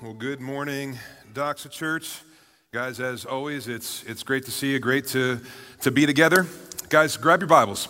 Well, good morning, Doxa Church. Guys, as always, it's, it's great to see you, great to, to be together. Guys, grab your Bibles.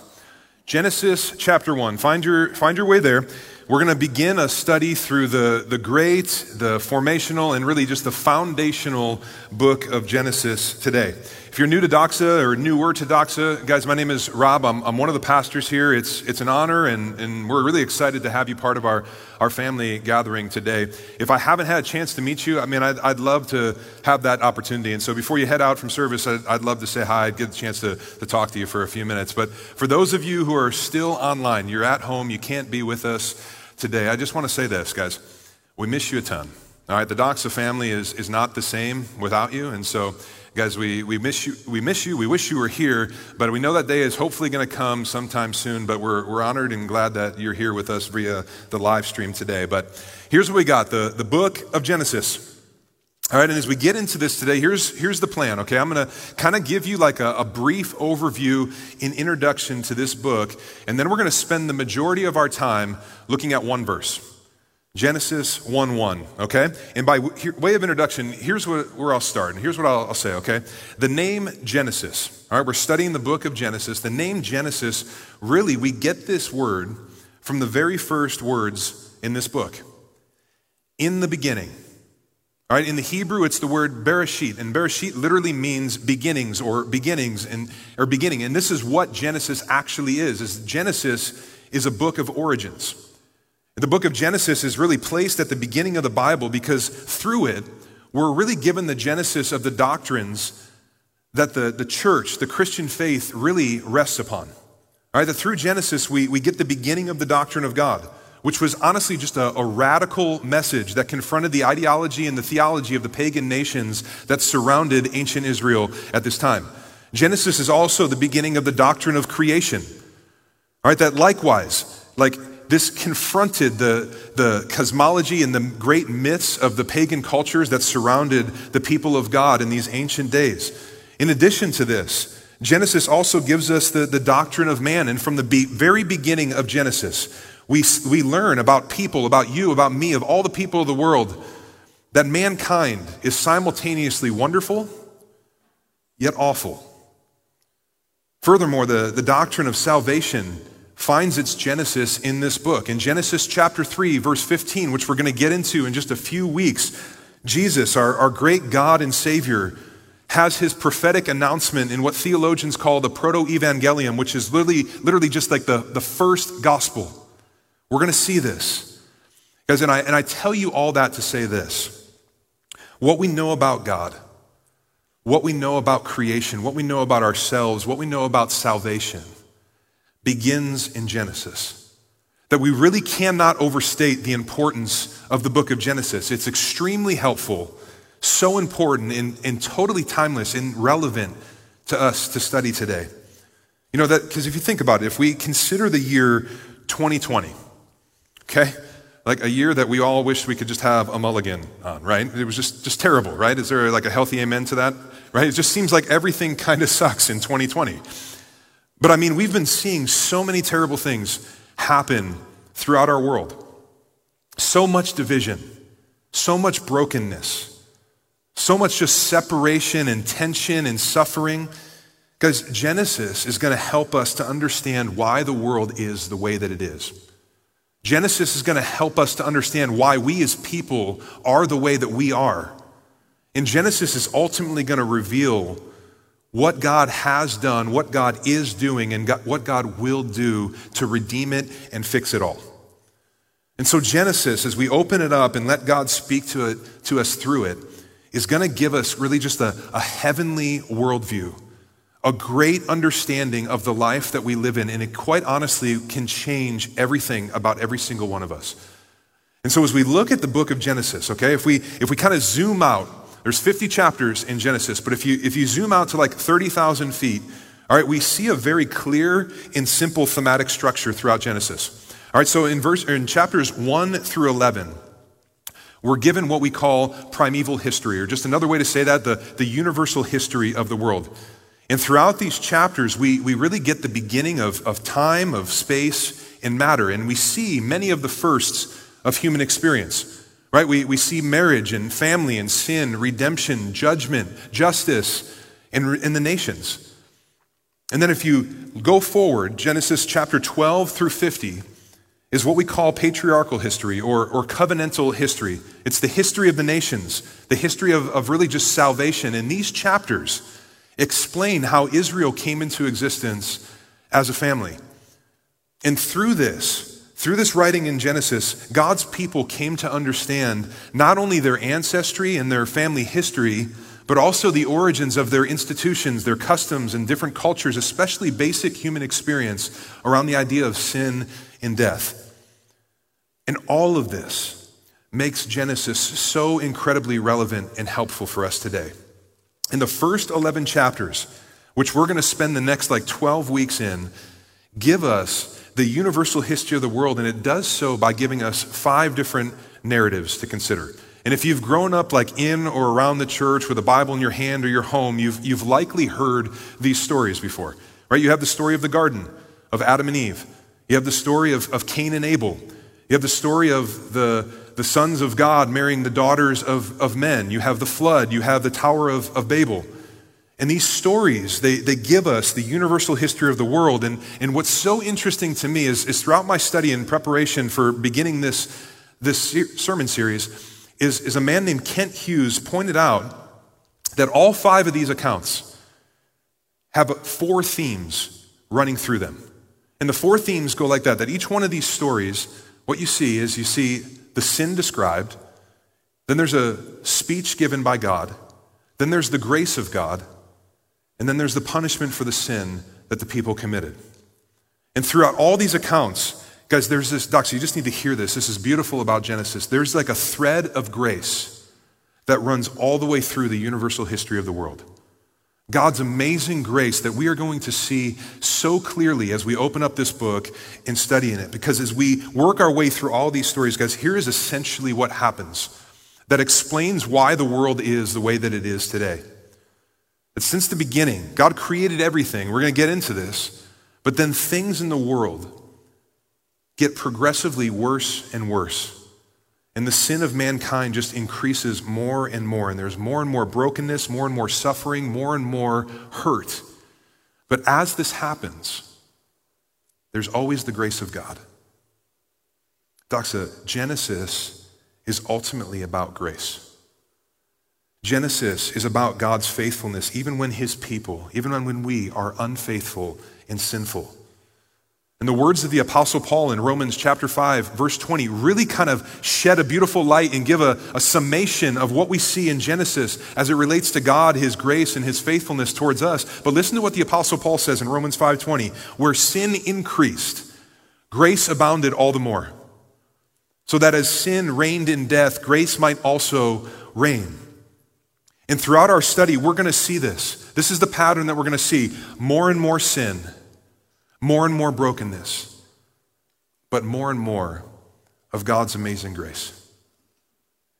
Genesis chapter 1. Find your, find your way there. We're going to begin a study through the, the great, the formational, and really just the foundational book of Genesis today. If you're new to Doxa or newer to Doxa, guys, my name is Rob. I'm, I'm one of the pastors here. It's, it's an honor, and, and we're really excited to have you part of our, our family gathering today. If I haven't had a chance to meet you, I mean, I'd, I'd love to have that opportunity. And so before you head out from service, I'd, I'd love to say hi, I'd get a chance to, to talk to you for a few minutes. But for those of you who are still online, you're at home, you can't be with us today, I just want to say this, guys. We miss you a ton. All right, the Doxa family is, is not the same without you. And so Guys, we, we, miss you, we miss you. We wish you were here, but we know that day is hopefully going to come sometime soon. But we're, we're honored and glad that you're here with us via the live stream today. But here's what we got the, the book of Genesis. All right, and as we get into this today, here's, here's the plan, okay? I'm going to kind of give you like a, a, brief overview in introduction to this book, and then we're going to spend the majority of our time looking at one verse. Genesis 1 1, okay? And by way of introduction, here's what, where I'll start. And here's what I'll, I'll say, okay? The name Genesis, all right, we're studying the book of Genesis. The name Genesis, really, we get this word from the very first words in this book in the beginning. All right, in the Hebrew, it's the word bereshit, and bereshit literally means beginnings or beginnings and or beginning. And this is what Genesis actually is. Is Genesis is a book of origins. The book of Genesis is really placed at the beginning of the Bible because through it, we're really given the genesis of the doctrines that the, the church, the Christian faith, really rests upon. All right, that through Genesis, we, we get the beginning of the doctrine of God, which was honestly just a, a radical message that confronted the ideology and the theology of the pagan nations that surrounded ancient Israel at this time. Genesis is also the beginning of the doctrine of creation. All right, that likewise, like this confronted the, the cosmology and the great myths of the pagan cultures that surrounded the people of God in these ancient days. In addition to this, Genesis also gives us the, the doctrine of man. And from the be- very beginning of Genesis, we, we learn about people, about you, about me, of all the people of the world, that mankind is simultaneously wonderful yet awful. Furthermore, the, the doctrine of salvation finds its genesis in this book. In Genesis chapter 3, verse 15, which we're going to get into in just a few weeks, Jesus, our, our great God and Savior, has his prophetic announcement in what theologians call the proto evangelium, which is literally, literally just like the, the first gospel. We're going to see this. Guys, and I, and I tell you all that to say this. What we know about God, what we know about creation, what we know about ourselves, what we know about salvation, begins in Genesis. That we really cannot overstate the importance of the book of Genesis. It's extremely helpful, so important, and, and totally timeless and relevant to us to study today. You know, that because if you think about it, if we consider the year 2020, okay, like a year that we all wish we could just have a mulligan on, right? It was just, just terrible, right? Is there like a healthy amen to that? Right? It just seems like everything kind of sucks in 2020. But I mean, we've been seeing so many terrible things happen throughout our world. So much division, so much brokenness, so much just separation and tension and suffering. Because Genesis is going to help us to understand why the world is the way that it is. Genesis is going to help us to understand why we as people are the way that we are. And Genesis is ultimately going to reveal what God has done, what God is doing, and what God will do to redeem it and fix it all. And so, Genesis, as we open it up and let God speak to, it, to us through it, is going to give us really just a, a heavenly worldview, a great understanding of the life that we live in. And it quite honestly can change everything about every single one of us. And so, as we look at the book of Genesis, okay, if we, if we kind of zoom out there's 50 chapters in Genesis, but if you, if you zoom out to like 30,000 feet, all right, we see a very clear and simple thematic structure throughout Genesis. All right, so in, verse, in chapters 1 through 11, we're given what we call primeval history, or just another way to say that, the, the universal history of the world. And throughout these chapters, we, we really get the beginning of, of time, of space, and matter. And we see many of the firsts of human experience. Right? We, we see marriage and family and sin, redemption, judgment, justice, and in the nations. And then if you go forward, Genesis chapter 12 through 50 is what we call patriarchal history or, or covenantal history. It's the history of the nations, the history of, of really just salvation. And these chapters explain how Israel came into existence as a family. And through this, through this writing in Genesis, God's people came to understand not only their ancestry and their family history, but also the origins of their institutions, their customs, and different cultures, especially basic human experience around the idea of sin and death. And all of this makes Genesis so incredibly relevant and helpful for us today. In the first 11 chapters, which we're going to spend the next like 12 weeks in, give us the universal history of the world, and it does so by giving us five different narratives to consider. And if you've grown up like in or around the church with a Bible in your hand or your home, you've, you've likely heard these stories before, right? You have the story of the garden of Adam and Eve. You have the story of, of Cain and Abel. You have the story of the, the sons of God marrying the daughters of, of men. You have the flood. You have the Tower of, of Babel. And these stories, they, they give us the universal history of the world. And, and what's so interesting to me is, is throughout my study and preparation for beginning this, this sermon series, is, is a man named Kent Hughes pointed out that all five of these accounts have four themes running through them. And the four themes go like that that each one of these stories, what you see is you see the sin described, then there's a speech given by God, then there's the grace of God, and then there's the punishment for the sin that the people committed. And throughout all these accounts, Guys, there's this, Doxa, you just need to hear this. This is beautiful about Genesis. There's like a thread of grace that runs all the way through the universal history of the world. God's amazing grace that we are going to see so clearly as we open up this book and study in it. Because as we work our way through all these stories, guys, here is essentially what happens that explains why the world is the way that it is today. That since the beginning, God created everything. We're going to get into this. But then things in the world get progressively worse and worse. And the sin of mankind just increases more and more. And there's more and more brokenness, more and more suffering, more and more hurt. But as this happens, there's always the grace of God. Doxa, Genesis is ultimately about grace. Genesis is about God's faithfulness, even when his people, even when we are unfaithful and sinful. And the words of the Apostle Paul in Romans chapter 5, verse 20, really kind of shed a beautiful light and give a, a, summation of what we see in Genesis as it relates to God, His grace, and His faithfulness towards us. But listen to what the Apostle Paul says in Romans 5:20, where sin increased, grace abounded all the more. So that as sin reigned in death, grace might also reign. And throughout our study, we're going to see this. This is the pattern that we're going to see more and more sin more and more brokenness, but more and more of God's amazing grace.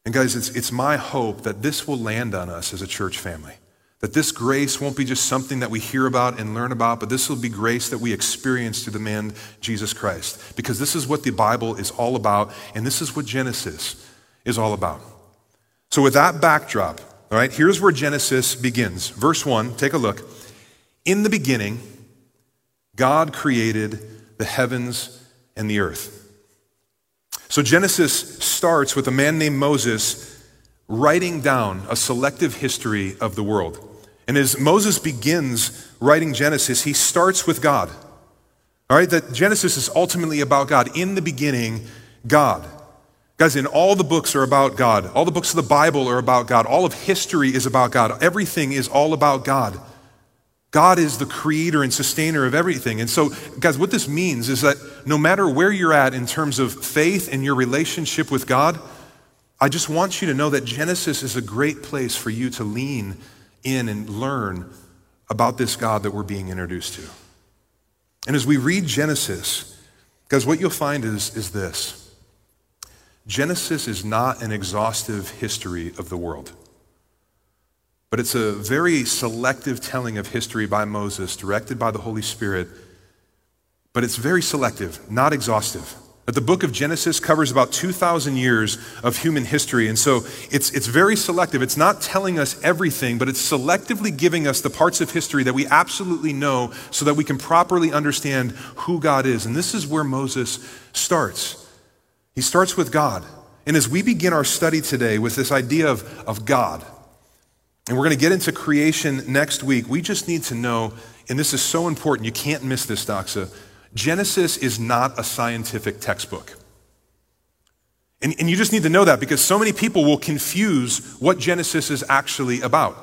And guys, it's, it's my hope that this will land on us as a church family. That this grace won't be just something that we hear about and learn about, but this will be grace that we experience through the man Jesus Christ. Because this is what the Bible is all about, and this is what Genesis is all about. So, with that backdrop, all right, here's where Genesis begins. Verse 1, take a look. In the beginning, God created the heavens and the earth. So Genesis starts with a man named Moses writing down a selective history of the world. And as Moses begins writing Genesis, he starts with God. All right, that Genesis is ultimately about God. In the beginning, God. Guys, in all the books are about God. All the books of the Bible are about God. All of history is about God. Everything is all about God. God is the creator and sustainer of everything. And so, guys, what this means is that no matter where you're at in terms of faith and your relationship with God, I just want you to know that Genesis is a great place for you to lean in and learn about this God that we're being introduced to. And as we read Genesis, guys, what you'll find is, is this Genesis is not an exhaustive history of the world. But it's a very selective telling of history by Moses, directed by the Holy Spirit. But it's very selective, not exhaustive. That the book of Genesis covers about 2,000 years of human history. And so it's, it's very selective. It's not telling us everything, but it's selectively giving us the parts of history that we absolutely know so that we can properly understand who God is. And this is where Moses starts. He starts with God. And as we begin our study today with this idea of, of God, and we're going to get into creation next week, we just need to know, and this is so important, you can't miss this, Doxa Genesis is not a scientific textbook. And, and you just need to know that because so many people will confuse what Genesis is actually about.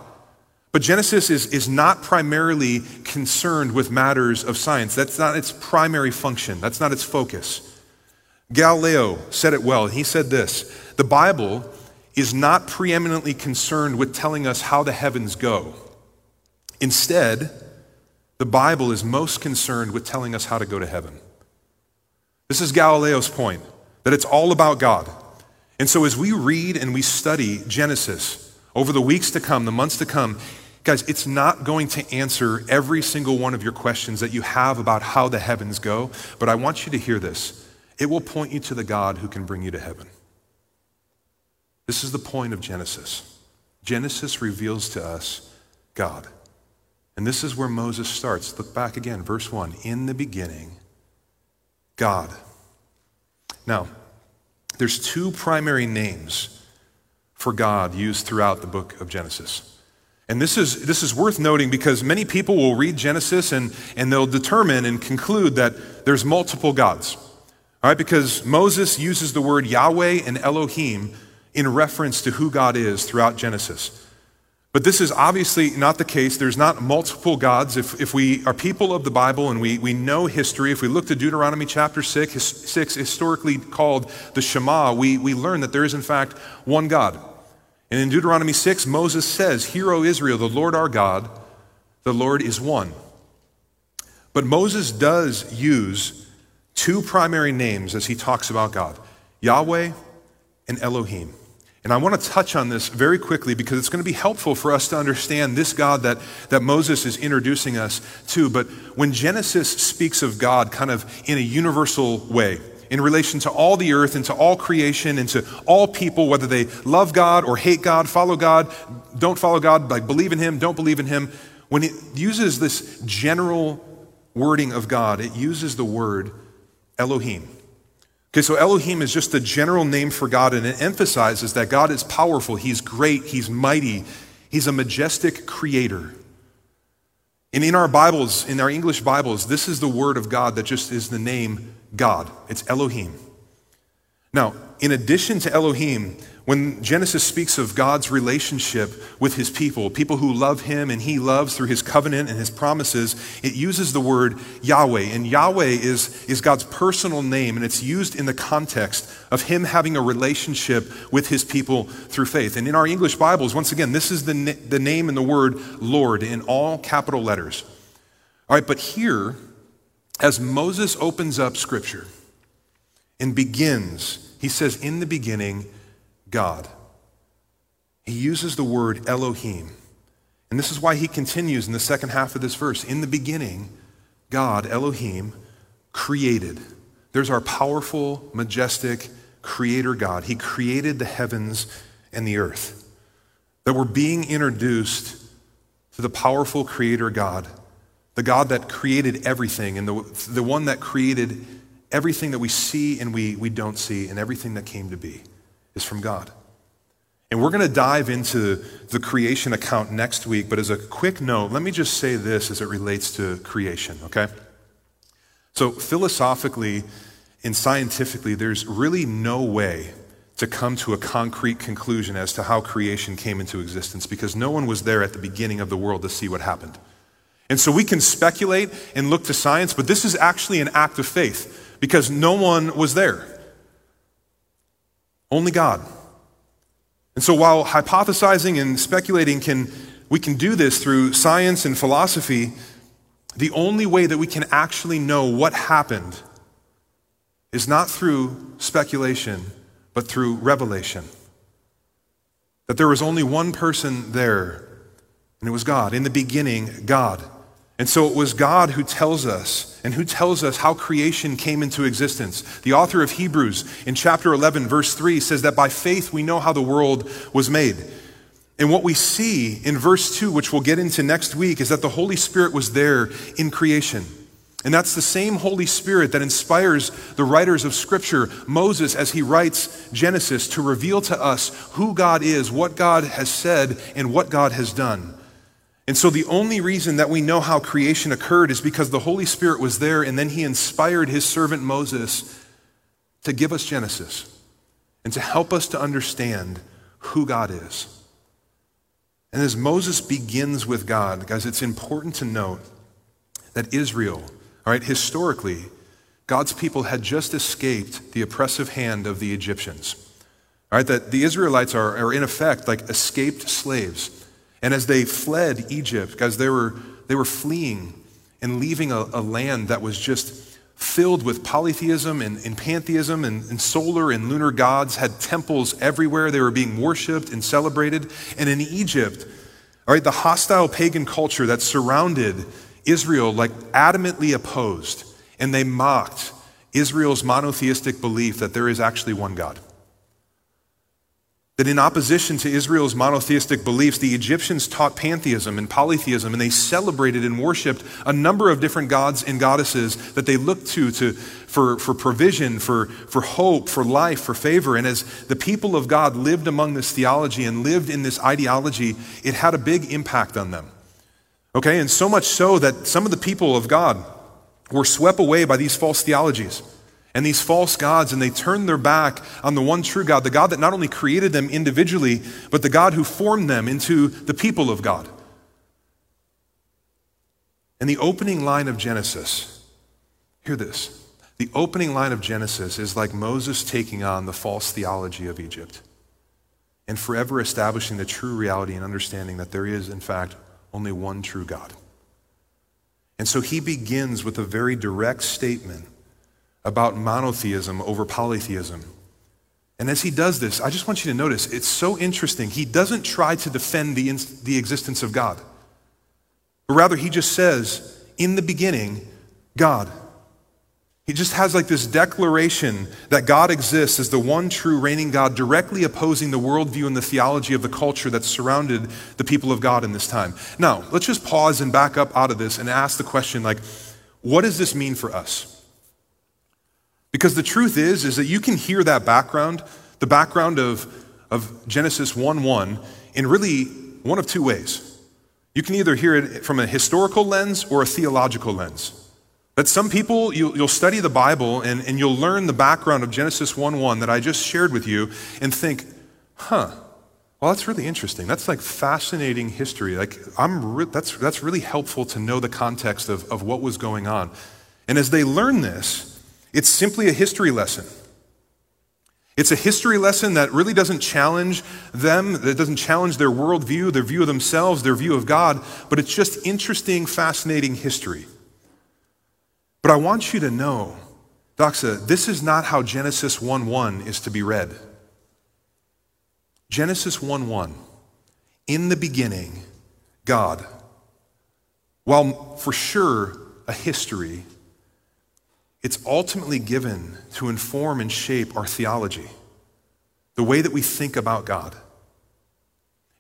But Genesis is, is not primarily concerned with matters of science. That's not its primary function, that's not its focus. Galileo said it well. He said this The Bible is not preeminently concerned with telling us how the heavens go. Instead, the Bible is most concerned with telling us how to go to heaven. This is Galileo's point that it's all about God. And so, as we read and we study Genesis over the weeks to come, the months to come, guys, it's not going to answer every single one of your questions that you have about how the heavens go, but I want you to hear this. It will point you to the God who can bring you to heaven. This is the point of Genesis. Genesis reveals to us God. And this is where Moses starts. Look back again, verse 1. In the beginning, God. Now, there's two primary names for God used throughout the book of Genesis. And this is, this is worth noting because many people will read Genesis and, and they'll determine and conclude that there's multiple gods. All right, because Moses uses the word Yahweh and Elohim in reference to who God is throughout Genesis. But this is obviously not the case. There's not multiple gods. If, if we are people of the Bible and we, we know history, if we look to Deuteronomy chapter 6, 6 historically called the Shema, we, we learn that there is, in fact, one God. And in Deuteronomy 6, Moses says, Hear, O Israel, the Lord our God, the Lord is one. But Moses does use two primary names as he talks about God Yahweh and Elohim. And I want to touch on this very quickly because it's going to be helpful for us to understand this God that, that Moses is introducing us to. But when Genesis speaks of God kind of in a universal way, in relation to all the earth and to all creation and to all people, whether they love God or hate God, follow God, don't follow God, like believe in Him, don't believe in Him, when it uses this general wording of God, it uses the word Elohim. Okay, so Elohim is just a general name for God, and it emphasizes that God is powerful, He's great, He's mighty, He's a majestic creator. And in our Bibles, in our English Bibles, this is the word of God that just is the name God. It's Elohim. Now, in addition to Elohim, when Genesis speaks of God's relationship with his people, people who love him and he loves through his covenant and his promises, it uses the word Yahweh. And Yahweh is, is God's personal name, and it's used in the context of him having a relationship with his people through faith. And in our English Bibles, once again, this is the, the name and the word Lord in all capital letters. All right, but here, as Moses opens up scripture and begins, he says, In the beginning, God. He uses the word Elohim. And this is why he continues in the second half of this verse. In the beginning, God, Elohim, created. There's our powerful, majestic creator God. He created the heavens and the earth. That we're being introduced to the powerful creator God, the God that created everything, and the, the one that created everything that we see and we, we don't see, and everything that came to be is from God. And we're going to dive into the creation account next week, but as a quick note, let me just say this as it relates to creation, okay? So, philosophically and scientifically, there's really no way to come to a concrete conclusion as to how creation came into existence because no one was there at the beginning of the world to see what happened. And so we can speculate and look to science, but this is actually an act of faith because no one was there. Only God. And so while hypothesizing and speculating can we can do this through science and philosophy, the only way that we can actually know what happened is not through speculation, but through revelation. That there was only one person there, and it was God. In the beginning, God. And so it was God who tells us and who tells us how creation came into existence. The author of Hebrews in chapter 11, verse 3 says that by faith we know how the world was made. And what we see in verse 2, which we'll get into next week, is that the Holy Spirit was there in creation. And that's the same Holy Spirit that inspires the writers of Scripture, Moses, as he writes Genesis, to reveal to us who God is, what God has said, and what God has done. And so the only reason that we know how creation occurred is because the Holy Spirit was there and then he inspired his servant Moses to give us Genesis and to help us to understand who God is. And as Moses begins with God, guys, it's important to note that Israel, all right, historically, God's people had just escaped the oppressive hand of the Egyptians. All right, that the Israelites are, are in effect like escaped slaves. And as they fled Egypt, guys, they were, they were fleeing and leaving a, a land that was just filled with polytheism and, and pantheism and, and, solar and lunar gods, had temples everywhere. They were being worshiped and celebrated. And in Egypt, all right, the hostile pagan culture that surrounded Israel, like adamantly opposed, and they mocked Israel's monotheistic belief that there is actually one God. That in opposition to Israel's monotheistic beliefs, the Egyptians taught pantheism and polytheism, and they celebrated and worshiped a number of different gods and goddesses that they looked to, to for, for provision, for, for hope, for life, for favor. And as the people of God lived among this theology and lived in this ideology, it had a big impact on them. Okay, and so much so that some of the people of God were swept away by these false theologies and these false gods, and they turn their back on the one true God, the God that not only created them individually, but the God who formed them into the people of God. And the opening line of Genesis, hear this. The opening line of Genesis is like Moses taking on the false theology of Egypt and forever establishing the true reality and understanding that there is, in fact, only one true God. And so he begins with a very direct statement about monotheism over polytheism. And as he does this, I just want you to notice it's so interesting. He doesn't try to defend the, the existence of God, but rather he just says, in the beginning, God. He just has like this declaration that God exists as the one true reigning God, directly opposing the worldview and the theology of the culture that surrounded the people of God in this time. Now, let's just pause and back up out of this and ask the question like, what does this mean for us? Because the truth is, is that you can hear that background, the background of, of Genesis 1 1, in really one of two ways. You can either hear it from a historical lens or a theological lens. That some people, you, will study the Bible and, and you'll learn the background of Genesis 1 1 that I just shared with you and think, huh, well, that's really interesting. That's like fascinating history. Like, I'm re- that's, that's really helpful to know the context of, of what was going on. And as they learn this, it's simply a history lesson. It's a history lesson that really doesn't challenge them, that doesn't challenge their worldview, their view of themselves, their view of God, but it's just interesting, fascinating history. But I want you to know, Doxa, this is not how Genesis 1 1 is to be read. Genesis 1 1, in the beginning, God. While for sure a history, it's ultimately given to inform and shape our theology, the way that we think about God.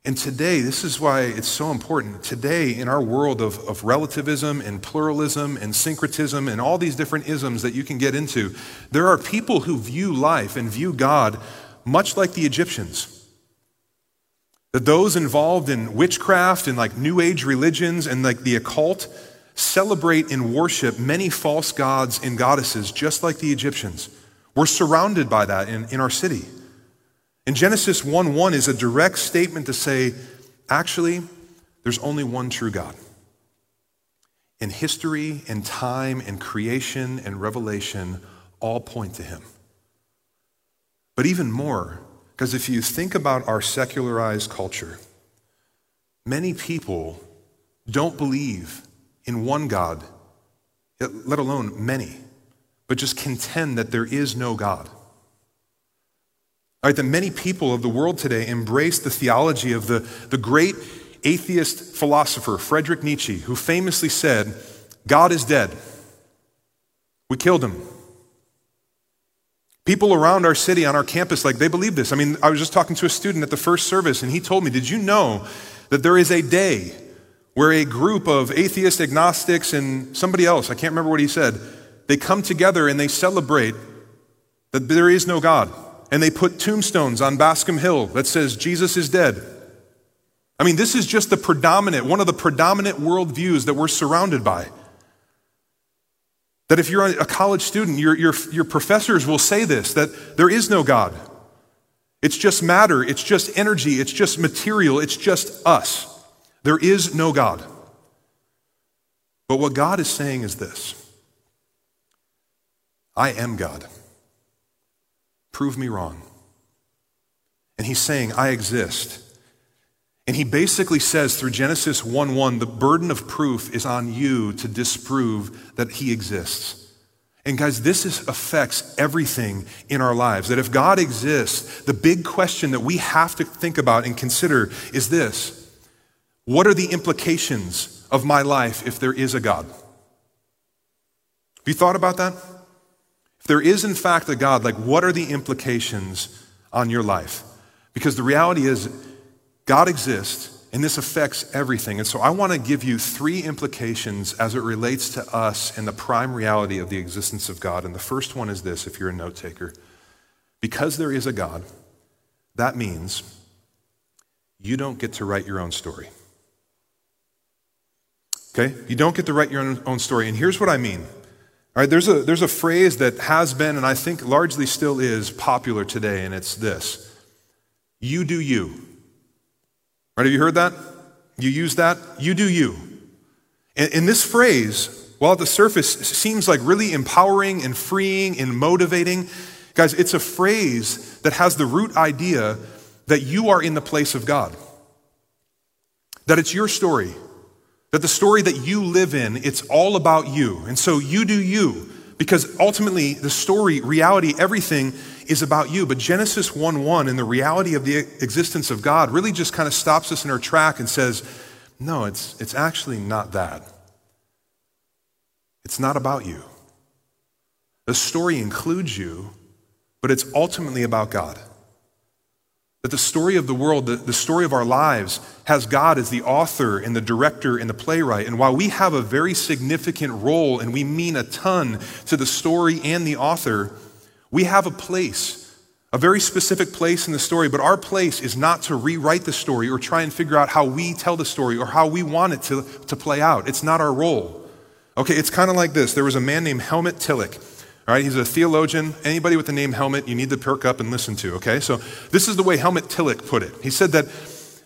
And today, this is why it's so important. Today, in our world of, of relativism and pluralism and syncretism and all these different isms that you can get into, there are people who view life and view God much like the Egyptians. That those involved in witchcraft and like New Age religions and like the occult, celebrate and worship many false gods and goddesses, just like the Egyptians. We're surrounded by that in, in our city. And Genesis 1 1 is a direct statement to say, actually, there's only one true God. And history and time and creation and revelation all point to him. But even more, because if you think about our secularized culture, many people don't believe in one God, let alone many, but just contend that there is no God. All right, that many people of the world today embrace the theology of the, the great atheist philosopher, Friedrich Nietzsche, who famously said, God is dead. We killed him. People around our city, on our campus, like they believe this. I mean, I was just talking to a student at the first service, and he told me, Did you know that there is a day where a group of atheist agnostics and somebody else, I can't remember what he said, they come together and they celebrate that there is no God. And they put tombstones on Bascom Hill that says Jesus is dead. I mean, this is just the predominant, one of the predominant worldviews that we're surrounded by. That if you're a college student, your, your, your professors will say this that there is no God. It's just matter, it's just energy, it's just material, it's just us. There is no God. But what God is saying is this I am God. Prove me wrong. And he's saying, I exist. And he basically says through Genesis 1 1, the burden of proof is on you to disprove that he exists. And guys, this is, affects everything in our lives. That if God exists, the big question that we have to think about and consider is this What are the implications of my life if there is a God? Have you thought about that? If there is, in fact, a God, like what are the implications on your life? Because the reality is, God exists, and this affects everything. And so I want to give you three implications as it relates to us and the prime reality of the existence of God. And the first one is this if you're a note taker because there is a God, that means you don't get to write your own story. Okay? You don't get to write your own story. And here's what I mean. All right, there's a, there's a phrase that has been, and I think largely still is, popular today, and it's this You do you. Right? Have you heard that? You use that? You do you. And, and this phrase, while at the surface seems like really empowering and freeing and motivating, guys, it's a phrase that has the root idea that you are in the place of God. That it's your story. That the story that you live in, it's all about you. And so you do you. Because ultimately, the story, reality, everything is about you. But Genesis 1 1 and the reality of the existence of God really just kind of stops us in our track and says, no, it's, it's actually not that. It's not about you. The story includes you, but it's ultimately about God. That the story of the world, the, the story of our lives, has God as the author and the director and the playwright. And while we have a very significant role and we mean a ton to the story and the author, we have a place, a very specific place in the story, but our place is not to rewrite the story or try and figure out how we tell the story or how we want it to, to play out. It's not our role. Okay, it's kind of like this. There was a man named Helmut Thielicke. All right, he's a theologian. Anybody with the name Helmut, you need to perk up and listen to, okay? So this is the way Helmut Thielicke put it. He said that,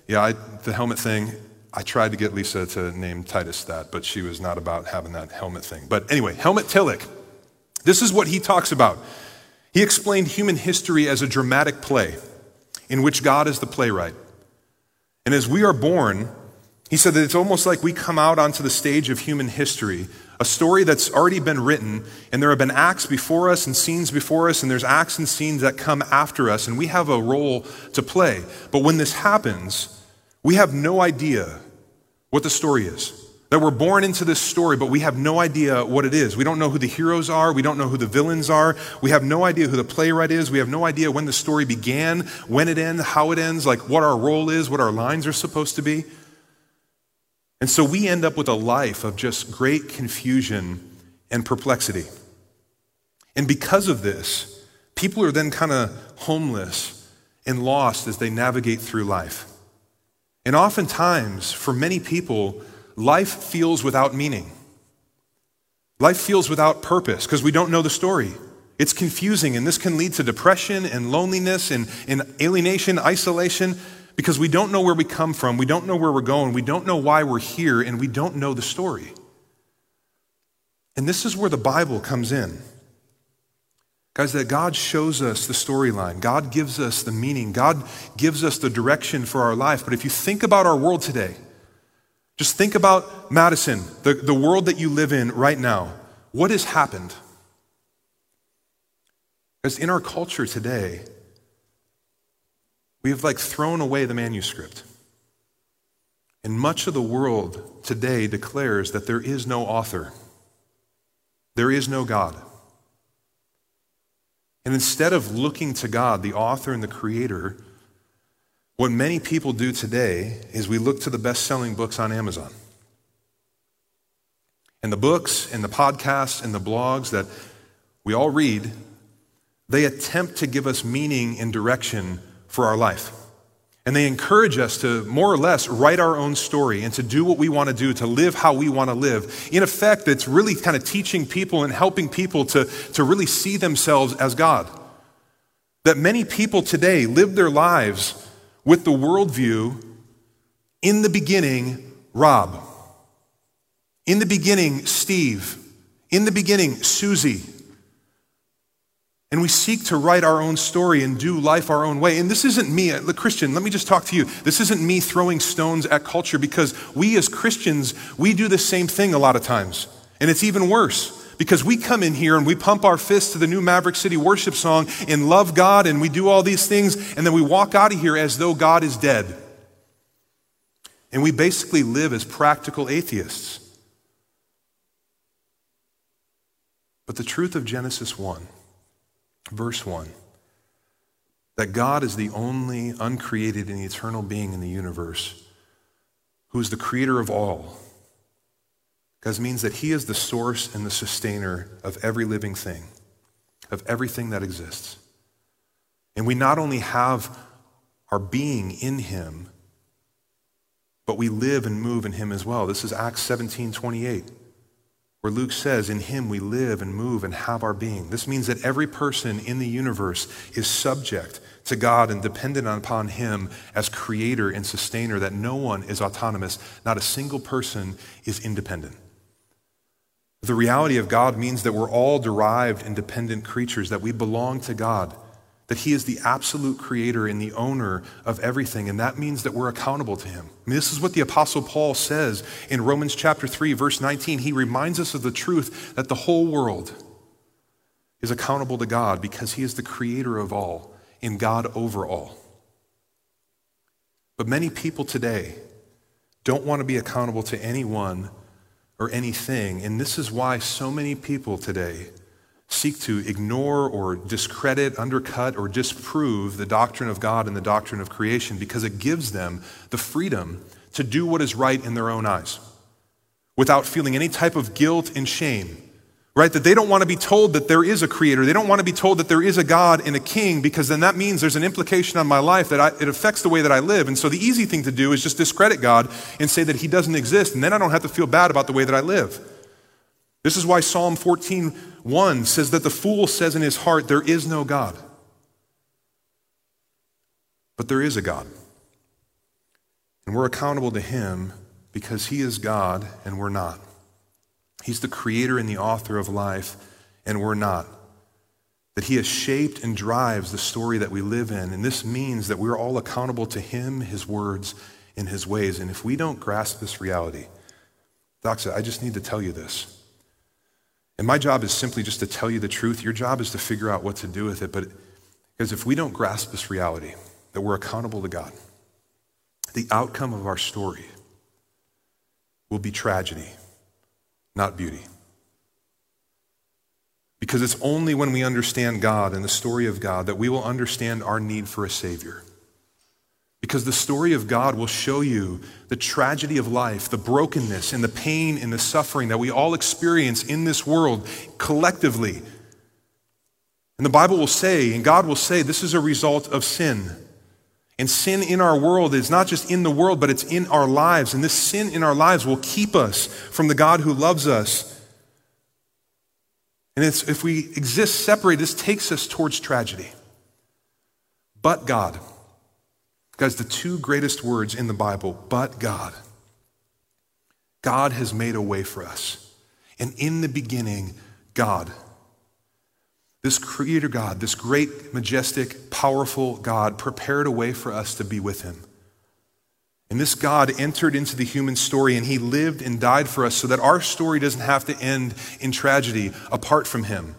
yeah, I, the helmet thing, I tried to get Lisa to name Titus that, but she was not about having that helmet thing. But anyway, Helmut Thielicke, this is what he talks about. He explained human history as a dramatic play in which God is the playwright. And as we are born, he said that it's almost like we come out onto the stage of human history a story that's already been written, and there have been acts before us and scenes before us, and there's acts and scenes that come after us, and we have a role to play. But when this happens, we have no idea what the story is. That we're born into this story, but we have no idea what it is. We don't know who the heroes are. We don't know who the villains are. We have no idea who the playwright is. We have no idea when the story began, when it ends, how it ends, like what our role is, what our lines are supposed to be. And so we end up with a life of just great confusion and perplexity. And because of this, people are then kind of homeless and lost as they navigate through life. And oftentimes, for many people, life feels without meaning. Life feels without purpose because we don't know the story. It's confusing, and this can lead to depression and loneliness and, and alienation, isolation because we don't know where we come from, we don't know where we're going, we don't know why we're here, and we don't know the story. And this is where the Bible comes in. Guys, that God shows us the storyline. God gives us the meaning. God gives us the direction for our life. But if you think about our world today, just think about Madison, the, the world that you live in right now. What has happened? Because in our culture today, we have like thrown away the manuscript. And much of the world today declares that there is no author, there is no God. And instead of looking to God, the author and the creator, what many people do today is we look to the best selling books on Amazon. And the books and the podcasts and the blogs that we all read, they attempt to give us meaning and direction for our life. And they encourage us to more or less write our own story and to do what we want to do, to live how we want to live. In effect, it's really kind of teaching people and helping people to, to really see themselves as God. That many people today live their lives with the worldview in the beginning, Rob. In the beginning, Steve. In the beginning, Susie. And we seek to write our own story and do life our own way. And this isn't me, the Christian, let me just talk to you. This isn't me throwing stones at culture because we as Christians, we do the same thing a lot of times. And it's even worse because we come in here and we pump our fists to the new Maverick City worship song and love God and we do all these things and then we walk out of here as though God is dead. And we basically live as practical atheists. But the truth of Genesis 1 Verse 1 that God is the only uncreated and eternal being in the universe who is the creator of all. Because means that he is the source and the sustainer of every living thing, of everything that exists. And we not only have our being in him, but we live and move in him as well. This is Acts 17 28 where Luke says, In him we live and move and have our being. This means that every person in the universe is subject to God and dependent upon him as creator and sustainer, that no one is autonomous, not a single person is independent. The reality of God means that we're all derived independent creatures, that we belong to God that He is the absolute creator and the owner of everything, and that means that we're accountable to Him. I mean, this is what the Apostle Paul says in Romans chapter 3, verse 19. He reminds us of the truth that the whole world is accountable to God because He is the creator of all and God over all. But many people today don't want to be accountable to anyone or anything, and this is why so many people today seek to ignore or discredit, undercut, or disprove the doctrine of God and the doctrine of creation because it gives them the freedom to do what is right in their own eyes without feeling any type of guilt and shame. Right? That they don't want to be told that there is a creator. They don't want to be told that there is a God and a king because then that means there's an implication on my life that I, it affects the way that I live. And so the easy thing to do is just discredit God and say that he doesn't exist. And then I don't have to feel bad about the way that I live. This is why Psalm 14 1 says that the fool says in his heart, There is no God. But there is a God. And we're accountable to him because he is God and we're not. He's the creator and the author of life, and we're not. That he has shaped and drives the story that we live in. And this means that we're all accountable to him, his words, and his ways. And if we don't grasp this reality, Doxa, I just need to tell you this. And my job is simply just to tell you the truth. Your job is to figure out what to do with it. But because if we don't grasp this reality, that we're accountable to God, the outcome of our story will be tragedy, not beauty. Because it's only when we understand God and the story of God that we will understand our need for a Savior. Because the story of God will show you the tragedy of life, the brokenness and the pain and the suffering that we all experience in this world collectively. And the Bible will say, and God will say, this is a result of sin. And sin in our world is not just in the world, but it's in our lives. And this sin in our lives will keep us from the God who loves us. And if we exist separated, this takes us towards tragedy. But God. Guys, the two greatest words in the Bible, but God. God has made a way for us. And in the beginning, God. This creator God, this great, majestic, powerful God, prepared a way for us to be with him. And this God entered into the human story and he lived and died for us so that our story doesn't have to end in tragedy apart from him,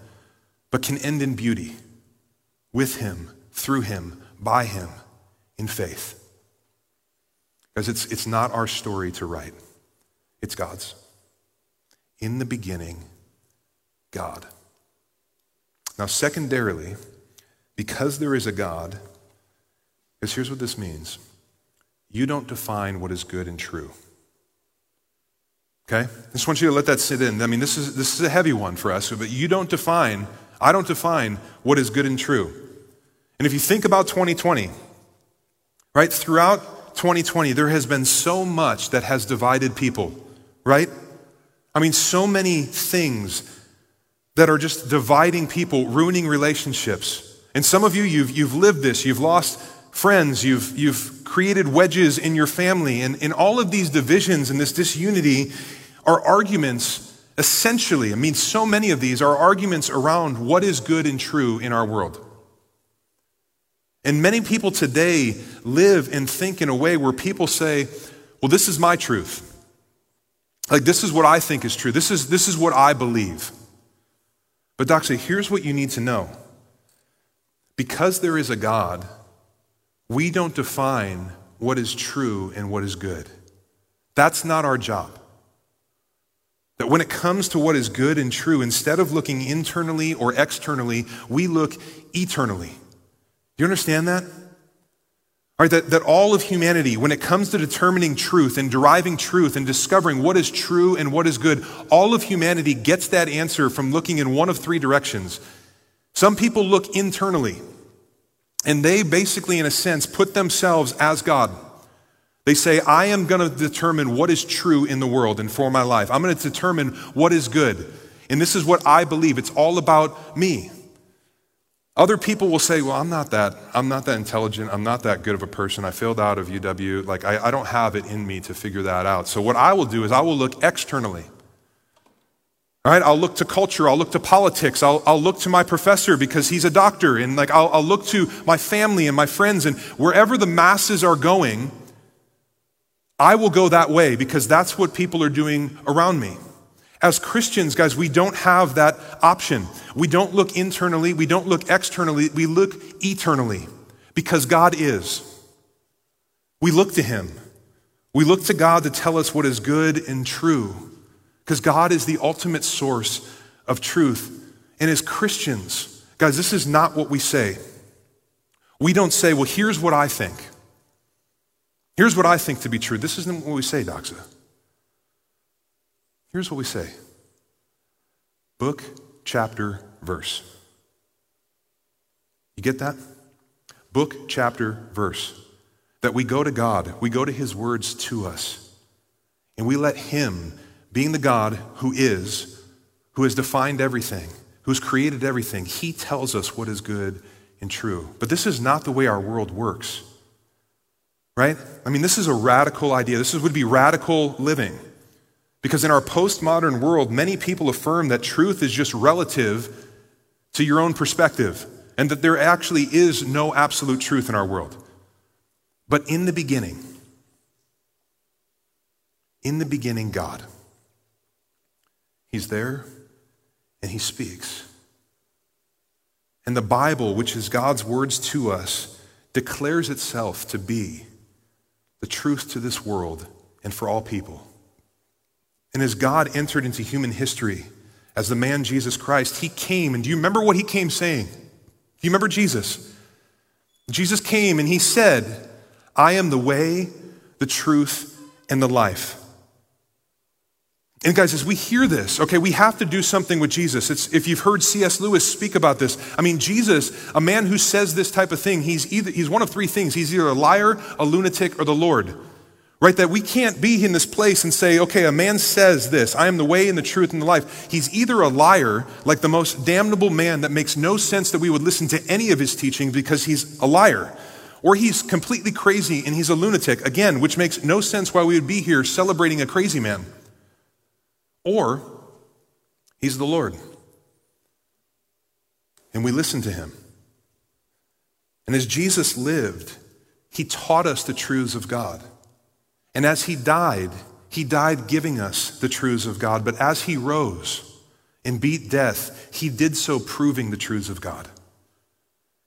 but can end in beauty with him, through him, by him in faith. Because it's, it's not our story to write, it's God's. In the beginning, God. Now, secondarily, because there is a God, because here's what this means you don't define what is good and true. Okay? I just want you to let that sit in. I mean, this is, this is a heavy one for us, but you don't define, I don't define what is good and true. And if you think about 2020, right, throughout 2020, there has been so much that has divided people, right? I mean, so many things that are just dividing people, ruining relationships. And some of you, you've, you've lived this. You've lost friends. You've, you've created wedges in your family. And, and all of these divisions and this disunity are arguments, essentially. I mean, so many of these are arguments around what is good and true in our world. And many people today live and think in a way where people say, well, this is my truth. Like, this is what I think is true. This is, this is what I believe. But, Doxa, here's what you need to know. Because there is a God, we don't define what is true and what is good. That's not our job. That when it comes to what is good and true, instead of looking internally or externally, we look eternally. You understand that? Right, that, that all of humanity, when it comes to determining truth and deriving truth and discovering what is true and what is good, all of humanity gets that answer from looking in one of three directions. Some people look internally, and they basically, in a sense, put themselves as God. They say, I am going to determine what is true in the world and for my life. I'm going to determine what is good. And this is what I believe. It's all about me. Other people will say, Well, I'm not that, I'm not that intelligent, I'm not that good of a person. I failed out of UW. Like I, I don't have it in me to figure that out. So what I will do is I will look externally. All right, I'll look to culture, I'll look to politics, I'll, I'll look to my professor because he's a doctor, and like I'll, I'll look to my family and my friends, and wherever the masses are going, I will go that way because that's what people are doing around me. As Christians, guys, we don't have that option. We don't look internally, we don't look externally, we look eternally because God is. We look to Him. We look to God to tell us what is good and true because God is the ultimate source of truth. And as Christians, guys, this is not what we say. We don't say, well, here's what I think. Here's what I think to be true. This isn't what we say, Doxa. Here's what we say book, chapter, verse. You get that? Book, chapter, verse. That we go to God, we go to His words to us, and we let Him, being the God who is, who has defined everything, who's created everything, He tells us what is good and true. But this is not the way our world works, right? I mean, this is a radical idea. This would be radical living. Because in our postmodern world, many people affirm that truth is just relative to your own perspective and that there actually is no absolute truth in our world. But in the beginning, in the beginning, God. He's there and He speaks. And the Bible, which is God's words to us, declares itself to be the truth to this world and for all people. And as God entered into human history as the man Jesus Christ, he came. And do you remember what he came saying? Do you remember Jesus? Jesus came and he said, I am the way, the truth, and the life. And guys, as we hear this, okay, we have to do something with Jesus. It's, if you've heard C.S. Lewis speak about this, I mean, Jesus, a man who says this type of thing, he's either he's one of three things. He's either a liar, a lunatic, or the Lord. Right? That we can't be in this place and say, okay, a man says this, I am the way and the truth and the life. He's either a liar, like the most damnable man that makes no sense that we would listen to any of his teaching because he's a liar, or he's completely crazy and he's a lunatic, again, which makes no sense why we would be here celebrating a crazy man. Or he's the Lord. And we listen to him. And as Jesus lived, he taught us the truths of God. And as he died, he died giving us the truths of God. But as he rose and beat death, he did so proving the truths of God.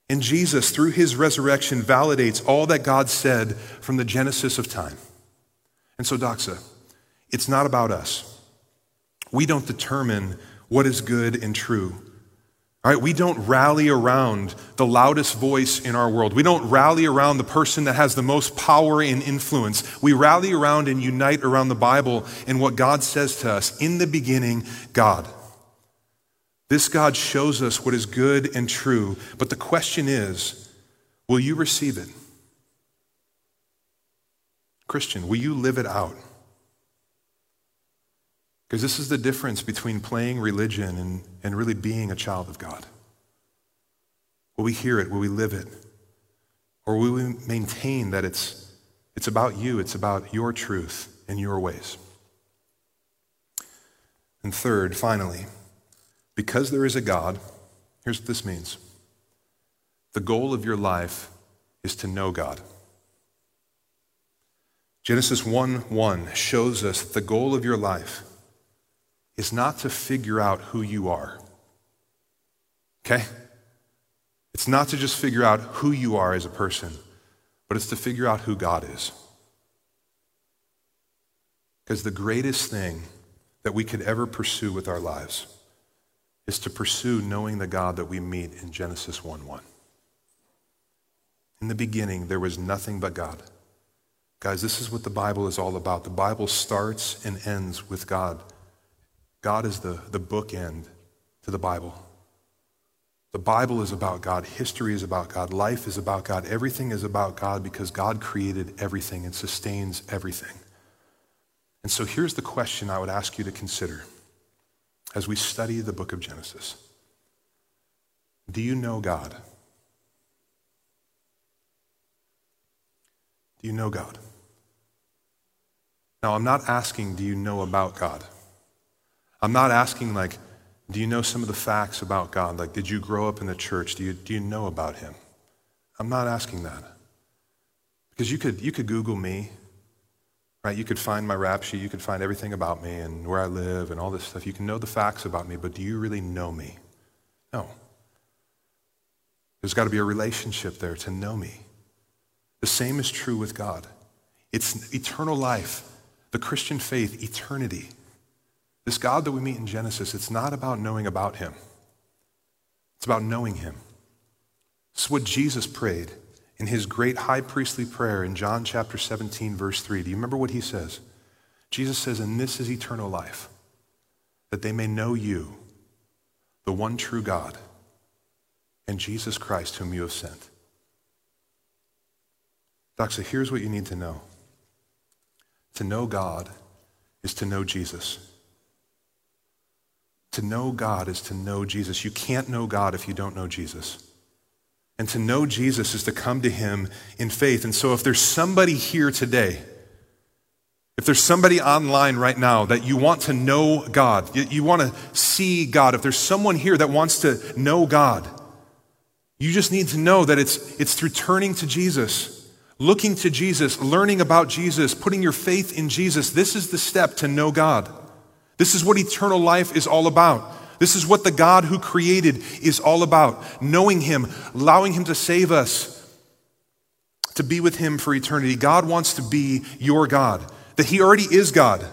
And Jesus, through his resurrection, validates all that God said from the genesis of time. And so, Doxa, it's not about us. We don't determine what is good and true. All right, we don't rally around the loudest voice in our world. We don't rally around the person that has the most power and influence. We rally around and unite around the Bible and what God says to us. In the beginning, God. This God shows us what is good and true, but the question is will you receive it? Christian, will you live it out? Because this is the difference between playing religion and, and really being a child of God. Will we hear it? Will we live it? Or will we maintain that it's, it's about you, it's about your truth and your ways? And third, finally, because there is a God, here's what this means the goal of your life is to know God. Genesis 1 1 shows us that the goal of your life is not to figure out who you are. Okay? It's not to just figure out who you are as a person, but it's to figure out who God is. Because the greatest thing that we could ever pursue with our lives is to pursue knowing the God that we meet in Genesis 1 1. In the beginning, there was nothing but God. Guys, this is what the Bible is all about. The Bible starts and ends with God. God is the, the bookend to the Bible. The Bible is about God. History is about God. Life is about God. Everything is about God because God created everything and sustains everything. And so here's the question I would ask you to consider as we study the book of Genesis Do you know God? Do you know God? Now, I'm not asking, do you know about God? I'm not asking, like, do you know some of the facts about God? Like, did you grow up in the church? Do you, do you know about Him? I'm not asking that. Because you could, you could Google me, right? You could find my rap sheet, you could find everything about me and where I live and all this stuff. You can know the facts about me, but do you really know me? No. There's got to be a relationship there to know me. The same is true with God. It's eternal life, the Christian faith, eternity. This God that we meet in Genesis, it's not about knowing about him. It's about knowing him. It's what Jesus prayed in his great high priestly prayer in John chapter 17, verse 3. Do you remember what he says? Jesus says, And this is eternal life, that they may know you, the one true God, and Jesus Christ, whom you have sent. Doxa, here's what you need to know. To know God is to know Jesus. To know God is to know Jesus. You can't know God if you don't know Jesus. And to know Jesus is to come to him in faith. And so if there's somebody here today, if there's somebody online right now that you want to know God, you, you want to see God, if there's someone here that wants to know God, you just need to know that it's, it's through turning to Jesus, looking to Jesus, learning about Jesus, putting your faith in Jesus. This is the step to know God. This is what eternal life is all about. This is what the God who created is all about knowing Him, allowing Him to save us, to be with Him for eternity. God wants to be your God, that He already is God.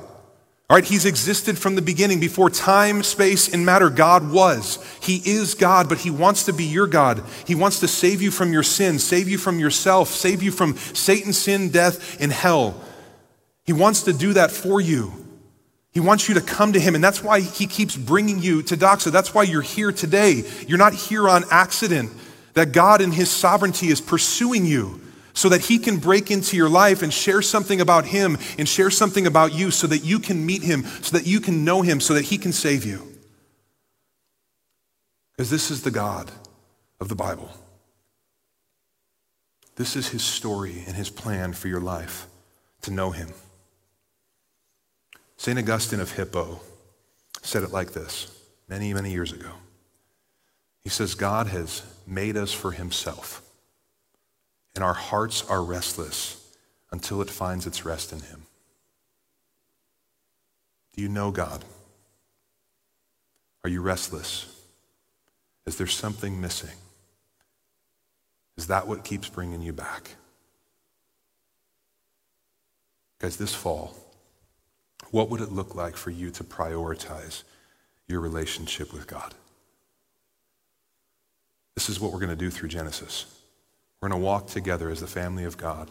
All right, He's existed from the beginning. Before time, space, and matter, God was. He is God, but He wants to be your God. He wants to save you from your sin, save you from yourself, save you from Satan, sin, death, and hell. He wants to do that for you. He wants you to come to him, and that's why he keeps bringing you to Doxa. That's why you're here today. You're not here on accident. That God in his sovereignty is pursuing you so that he can break into your life and share something about him and share something about you so that you can meet him, so that you can know him, so that he can save you. Because this is the God of the Bible. This is his story and his plan for your life to know him. St. Augustine of Hippo said it like this many, many years ago. He says, God has made us for himself, and our hearts are restless until it finds its rest in him. Do you know God? Are you restless? Is there something missing? Is that what keeps bringing you back? Guys, this fall, what would it look like for you to prioritize your relationship with God? This is what we're going to do through Genesis. We're going to walk together as the family of God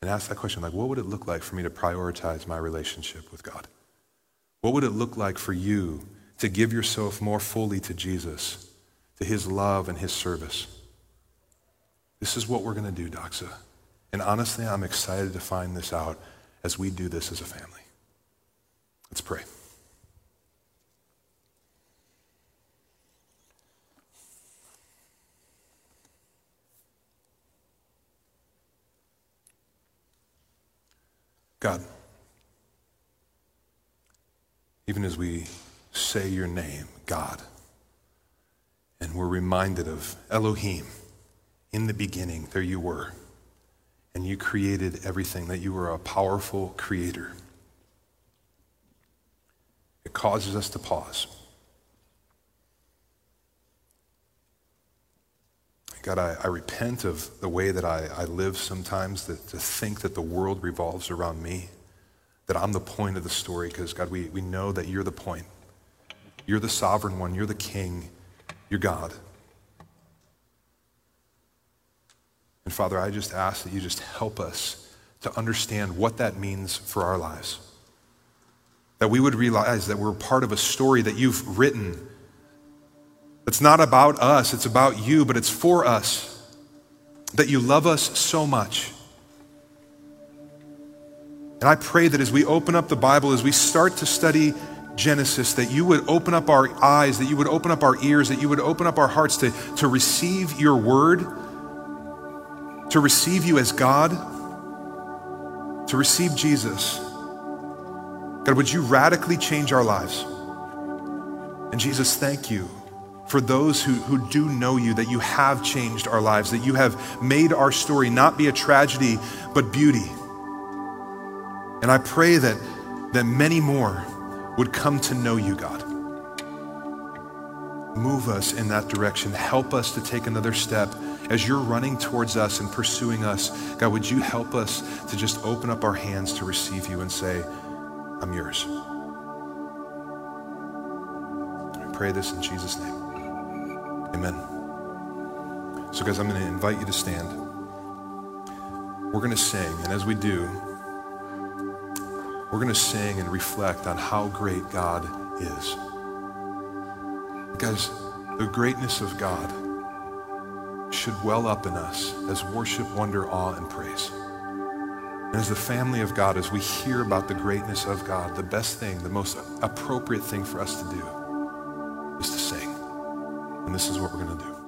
and ask that question like, what would it look like for me to prioritize my relationship with God? What would it look like for you to give yourself more fully to Jesus, to his love and his service? This is what we're going to do, Doxa. And honestly, I'm excited to find this out as we do this as a family. Let's pray. God, even as we say your name, God, and we're reminded of Elohim, in the beginning, there you were, and you created everything, that you were a powerful creator. It causes us to pause. God, I, I repent of the way that I, I live sometimes, that, to think that the world revolves around me, that I'm the point of the story, because God, we, we know that you're the point. You're the sovereign one, you're the king, you're God. And Father, I just ask that you just help us to understand what that means for our lives. That we would realize that we're part of a story that you've written it's not about us, it's about you, but it's for us. That you love us so much. And I pray that as we open up the Bible, as we start to study Genesis, that you would open up our eyes, that you would open up our ears, that you would open up our hearts to, to receive your word, to receive you as God, to receive Jesus. God, would you radically change our lives? And Jesus, thank you for those who, who do know you, that you have changed our lives, that you have made our story not be a tragedy, but beauty. And I pray that, that many more would come to know you, God. Move us in that direction. Help us to take another step. As you're running towards us and pursuing us, God, would you help us to just open up our hands to receive you and say, I'm yours. I pray this in Jesus' name. Amen. So, guys, I'm going to invite you to stand. We're going to sing, and as we do, we're going to sing and reflect on how great God is. Guys, the greatness of God should well up in us as worship, wonder, awe, and praise. And as the family of God, as we hear about the greatness of God, the best thing, the most appropriate thing for us to do is to sing. And this is what we're going to do.